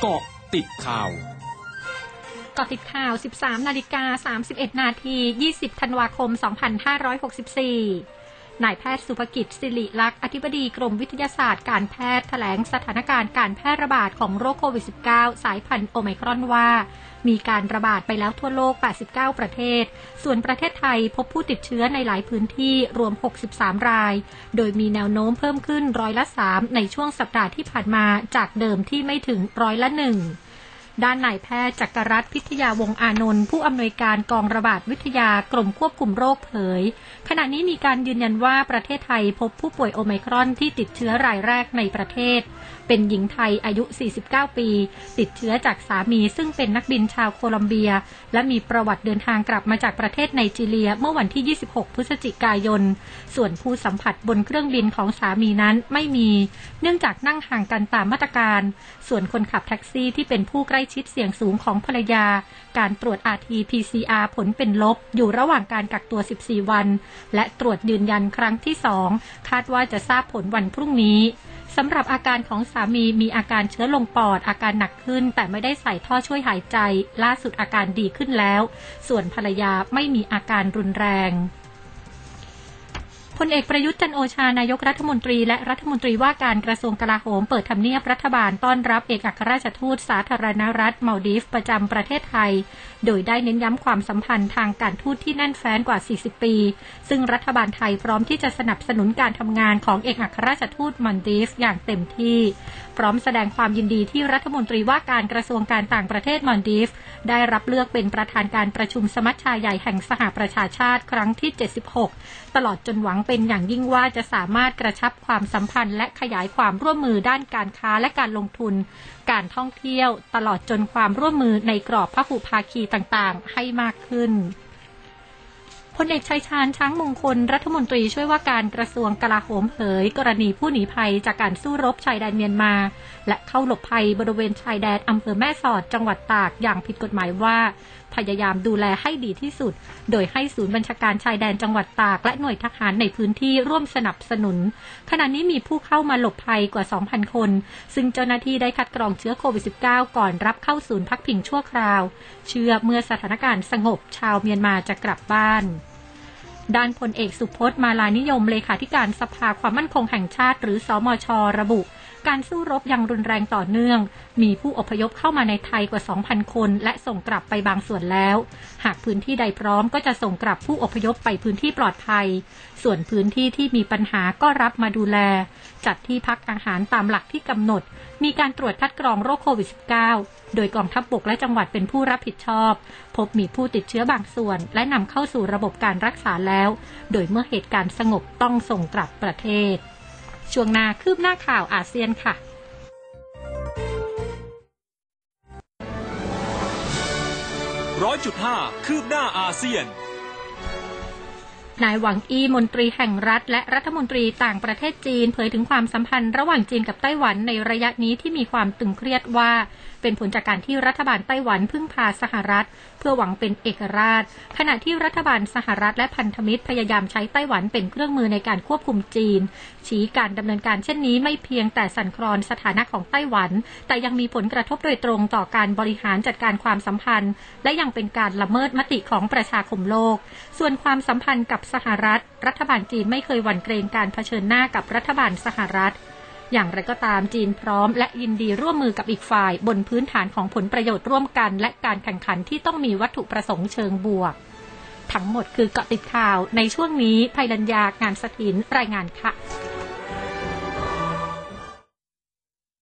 เกาะติดข่าวเกาะติดข่าว 13 นาฬิกา 31 นาที 20 ธันวาคม 2564 นายแพทย์สุภกิจสิริลักษ์อธิบดีกรมวิทยาศาสตร์การแพทย์แถลงสถานการณ์การแพร่ระบาดของโรคโควิด -19 สายพันธุ์โอไมครอนว่า มีการระบาดไปแล้วทั่วโลก 89 ประเทศ ส่วนประเทศไทยพบผู้ติดเชื้อในหลายพื้นที่รวม 63 ราย โดยมีแนวโน้มเพิ่มขึ้นร้อยละ 3 ในช่วงสัปดาห์ที่ผ่านมาจากเดิมที่ไม่ถึงร้อยละหนึ่ง ด้านนายแพทย์จักรรัตน์พิทยาวงอานนท์ผู้อำนวยการกองระบาดวิทยากรมควบคุมโรคเผย ขณะนี้มีการยืนยันว่าประเทศไทยพบผู้ป่วยโอไมครอนที่ติดเชื้อรายแรกในประเทศ เป็นหญิงไทยอายุ 49 ปี ติดเชื้อจากสามีซึ่งเป็นนักบินชาวโคลอมเบีย และมีประวัติเดินทางกลับมาจากประเทศไนจีเรียเมื่อวันที่ 26 พฤศจิกายน ส่วนผู้สัมผัสบนเครื่องบินของสามีนั้นไม่มี เนื่องจากนั่งห่างกันตามมาตรการ ส่วนคนขับแท็กซี่ที่เป็นผู้ใกล้ชิดเสี่ยงสูงของภรรยา การตรวจ RT-PCR ผลเป็นลบ อยู่ระหว่างการกักตัว 14 วัน และตรวจยืนยันครั้งที่ 2 คาดว่าจะทราบผลวันพรุ่งนี้สำหรับอาการของสามีมีอาการเชื้อลงปอด อาการหนักขึ้น แต่ไม่ได้ใส่ท่อช่วยหายใจ ล่าสุดอาการดีขึ้นแล้ว ส่วนภรรยาไม่มีอาการรุนแรง พลเอกประยุทธ์จันโอชานายกรัฐมนตรี และรัฐมนตรีว่าการกระทรวงกลาโหมเปิดทำเนียบรัฐบาลต้อนรับเอกอัครราชทูตสาธารณรัฐมาลดีฟประจำประเทศไทย โดยได้เน้นย้ำความสัมพันธ์ทางการทูตที่แน่นแฟ้นกว่า 40 ปี ซึ่งรัฐบาลไทยพร้อมที่จะสนับสนุนการทำงานของเอกอัครราชทูตมาลดีฟอย่างเต็มที่ พร้อมแสดงความยินดีที่รัฐมนตรีว่าการกระทรวงการต่างประเทศมาลดีฟ ได้รับเลือกเป็นประธานการประชุมสมัชชาใหญ่แห่งสหประชาชาติครั้งที่ 76 ตลอดจนหวังเป็นอย่างยิ่งว่าจะสามารถกระชับความสัมพันธ์ และขยายความร่วมมือด้านการค้าและการลงทุน การท่องเที่ยว ตลอดจนความร่วมมือในกรอบพหุภาคีต่างๆ ให้มากขึ้น พลเอกชัยชาญช้างมงคลรัฐมนตรีช่วยว่าการกระทรวงกลาโหมเผย กรณีผู้หนีภัยจากการสู้รบชายแดนเมียนมา และเข้าหลบภัยบริเวณชายแดนอำเภอแม่สอดจังหวัดตากอย่างผิดกฎหมายว่า พยายามดูแลให้ดีที่สุด โดยให้ศูนย์บัญชาการชายแดนจังหวัดตากและหน่วยทหารในพื้นที่ร่วมสนับสนุน ขณะนี้มีผู้เข้ามาหลบภัยกว่า 2,000 คน ซึ่งเจ้าหน้าที่ได้คัดกรองเชื้อโควิด -19 ก่อนรับเข้าศูนย์พักพิงชั่วคราว เชื่อเมื่อสถานการณ์สงบชาวเมียนมาจะกลับบ้าน ด้านพลเอกสุพจน์มาลานิยมเลขาธิการสภาความมั่นคงแห่งชาติ หรือสอมช ระบุ การสู้รบยังรุนแรงต่อเนื่อง มีผู้อพยพเข้ามาในไทยกว่า 2,000 คน และส่งกลับไปบางส่วนแล้ว หากพื้นที่ใดพร้อมก็จะส่งกลับผู้อพยพไปพื้นที่ปลอดภัย ส่วนพื้นที่ที่มีปัญหาก็รับมาดูแล จัดที่พักอาหารตามหลักที่กำหนด มีการตรวจคัดกรองโรคโควิด -19 โดยกองทัพบบกและจังหวัดเป็นผู้รับผิดชอบ พบมีผู้ติดเชื้อบางส่วน และนำเข้าสู่ระบบการรักษาแล้ว โดยเมื่อเหตุการณ์สงบต้องส่งกลับประเทศ ช่วงหน้าคืบหน้าข่าวอาเซียนค่ะร้อยจุดห้าคืบหน้าอาเซียน นายหวังอี้มนตรีแห่งรัฐ และรัฐมนตรีต่างประเทศจีน เผยถึงความสัมพันธ์ระหว่างจีนกับไต้หวันในระยะนี้ที่มีความตึงเครียดว่าเป็นผลจากการที่รัฐบาลไต้หวันพึ่งพาสหรัฐ เพื่อหวังเป็นเอกราช ขณะที่รัฐบาลสหรัฐและพันธมิตรพยายามใช้ไต้หวันเป็นเครื่องมือในการควบคุมจีน ชี้การดำเนินการเช่นนี้ไม่เพียงแต่สั่นคลอนสถานะของไต้หวัน แต่ยังมีผลกระทบโดยตรงต่อการบริหารจัดการความสัมพันธ์ และยังเป็นการละเมิดมติของประชาคมโลก ส่วนความสัมพันธ์กับสหรัฐ รัฐบาลจีนไม่เคยหวั่นเกรงการเผชิญหน้ากับรัฐบาลสหรัฐ อย่างไรก็ตามจีนพร้อม และยินดีร่วมมือกับอีกฝ่าย บนพื้นฐานของผลประโยชน์ร่วมกัน และการแข่งขันที่ต้องมีวัตถุประสงค์เชิงบวก ทั้งหมดคือเกาะติดข่าวในช่วงนี้ภัยรัญญางานสถินรายงานค่ะ